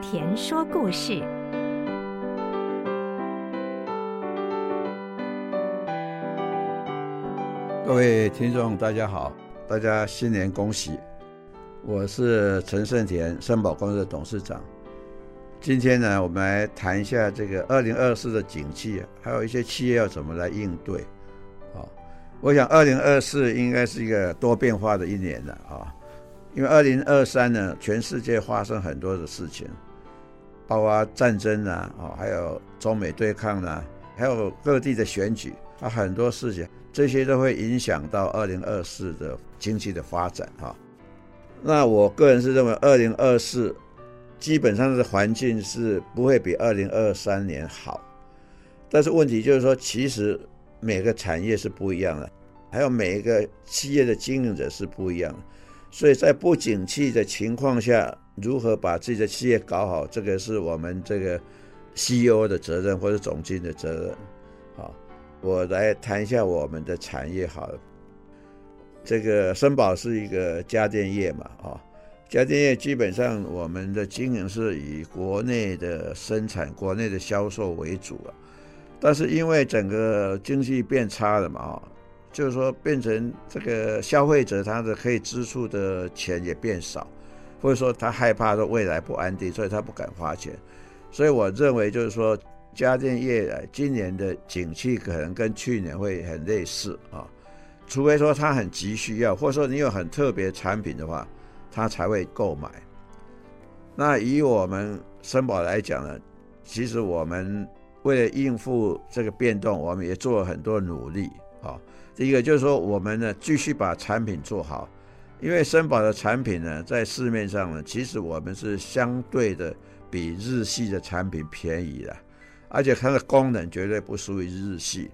田说故事。各位听众，大家好，大家新年恭喜！我是陈胜田，森宝公司的董事长。今天呢，我们来谈一下这个二零二四的景气，还有一些企业要怎么来应对。啊，我想二零二四应该是一个多变化的一年了啊，因为二零二三呢，全世界发生很多的事情，包括战争啊，哦，还有中美对抗啊，还有各地的选举啊，很多事情，这些都会影响到二零二四的经济的发展啊。那我个人是认为，二零二四。基本上的环境是不会比二零二三年好，但是问题就是说，其实每个产业是不一样的，还有每一个企业的经营者是不一样的，所以在不景气的情况下，如何把自己的企业搞好，这个是我们这个 CEO 的责任或者总经理的责任。好，我来谈一下我们的产业好了，这个森宝是一个家电业嘛，啊。家电业基本上，我们的经营是以国内的生产、国内的销售为主啊。但是因为整个经济变差了嘛，啊，就是说变成这个消费者他的可以支出的钱也变少，或者说他害怕说未来不安定，所以他不敢花钱。所以我认为就是说，家电业今年的景气可能跟去年会很类似啊，除非说他很急需要，或者说你有很特别产品的话。他才会购买。那以我们森宝来讲呢，其实我们为了应付这个变动，我们也做了很多努力啊。第一个就是说，我们呢继续把产品做好，因为森宝的产品呢在市面上呢，其实我们是相对的比日系的产品便宜的，而且它的功能绝对不输于日系。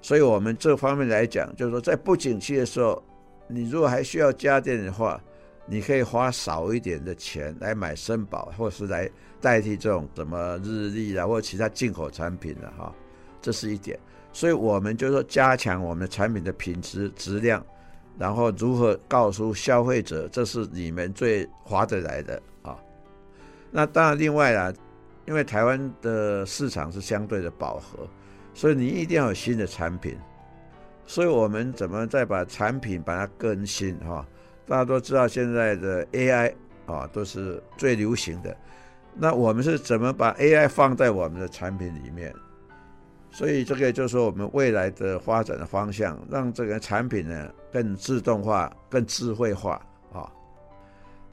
所以我们这方面来讲，就是说在不景气的时候，你如果还需要家电的话，你可以花少一点的钱来买森宝，或是来代替这种什么日立啊，或其他进口产品的哈，这是一点。所以我们就说加强我们产品的品质质量，然后如何告诉消费者这是你们最划得来的啊。那当然，另外啊，因为台湾的市场是相对的饱和，所以你一定要有新的产品。所以我们怎么再把产品把它更新哈？大家都知道现在的 AI 啊都是最流行的，那我们是怎么把 AI 放在我们的产品里面？所以这个就是我们未来的发展的方向，让这个产品呢更自动化、更智慧化啊。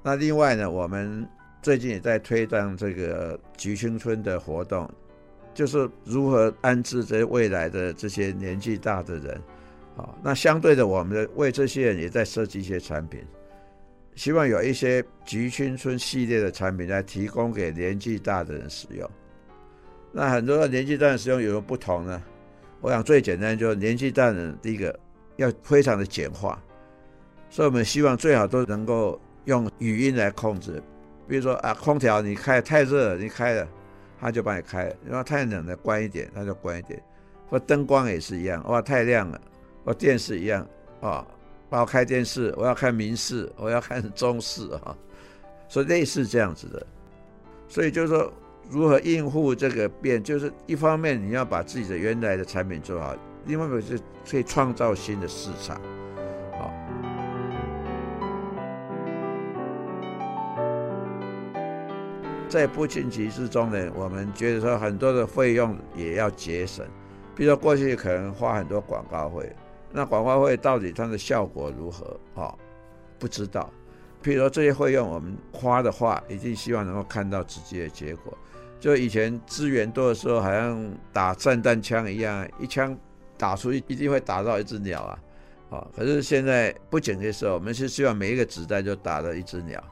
那另外呢，我们最近也在推动这个菊青春的活动，就是如何安置这些未来的这些年纪大的人。啊，那相对的，我们为这些人也在设计一些产品，希望有一些菊青春系列的产品来提供给年纪大的人使用。那很多的年纪大的人使用有什么不同呢？我想最简单就是年纪大的人，第一个要非常的简化，所以我们希望最好都能够用语音来控制，比如说啊，空调你开太热了，你开了，它就帮你开；然后太冷了，关一点，它就关一点。或灯光也是一样，哇，太亮了。和电视一样啊，帮我开电视，我要看民视，我要看中视啊，所以类似这样子的。所以就是说，如何应付这个变，就是一方面你要把自己的原来的产品做好，另外一个是可以创造新的市场。好，在不景气之中呢，我们觉得说很多的费用也要节省，比如说过去可能花很多广告费。那广告费到底它的效果如何啊？不知道。譬如说这些费用我们花的话，一定希望能够看到直接的结果。就以前资源多的时候，好像打散弹枪一样，一枪打出去一定会打到一只鸟啊！啊，可是现在不仅的时候，我们是希望每一个子弹就打到一只鸟。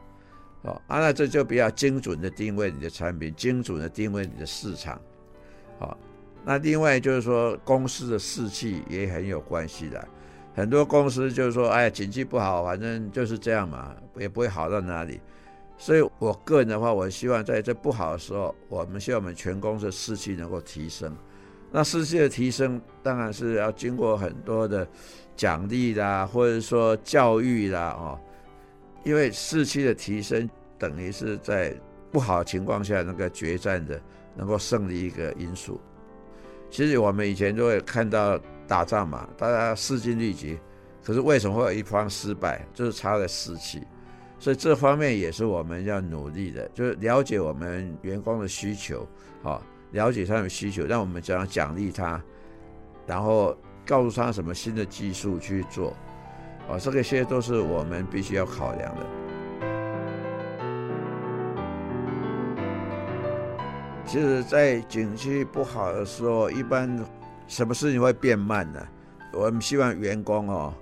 啊，那这就比较精准的定位你的产品，精准的定位你的市场。啊。那另外就是说，公司的士气也很有关系的。很多公司就是说，哎，经济不好，反正就是这样嘛，也不会好到哪里。所以我个人的话，我希望在这不好的时候，我们希望我们全公司的士气能够提升。那士气的提升，当然是要经过很多的奖励啦，或者说教育啦，哦，因为士气的提升，等于是在不好的情况下那个决战的能够胜利一个因素。其实我们以前都会看到打仗嘛，大家势均力敌，可是为什么会有一方失败？就是差在士气。所以这方面也是我们要努力的，就是了解我们员工的需求，啊，了解他们的需求，让我们怎样奖励他，然后告诉他什么新的技术去做，啊，这个些都是我们必须要考量的。其实，在景气不好的时候，一般什么事情会变慢呢？我们希望员工哦，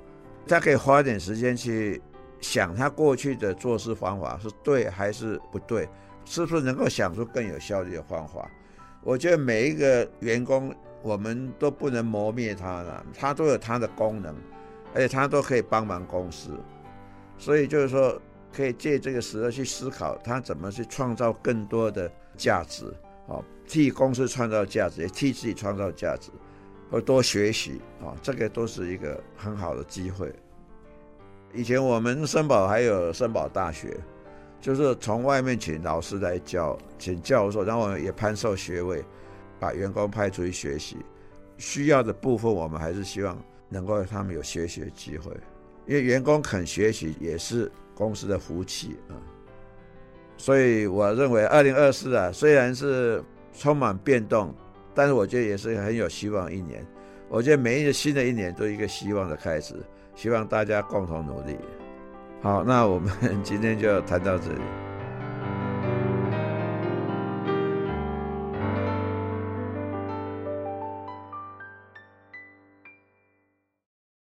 他可以花点时间去。想他过去的做事方法是对还是不对，是不是能够想出更有效率的方法？我觉得每一个员工，我们都不能磨灭他了，他都有他的功能，而且他都可以帮忙公司，所以就是说，可以借这个时候去思考他怎么去创造更多的价值，啊，替公司创造价值，也替自己创造价值，或多学习啊，这个都是一个很好的机会。以前我们森宝还有森宝大学，就是从外面请老师来教，请教授，然后也颁授学位，把员工派出去学习。需要的部分，我们还是希望能够他们有学习的机会，因为员工肯学习也是公司的福气啊。所以我认为，二零二四啊，虽然是充满变动，但是我觉得也是很有希望一年。我觉得每一个新的一年都一个希望的开始。希望大家共同努力。好，那我们 今天就谈到这里。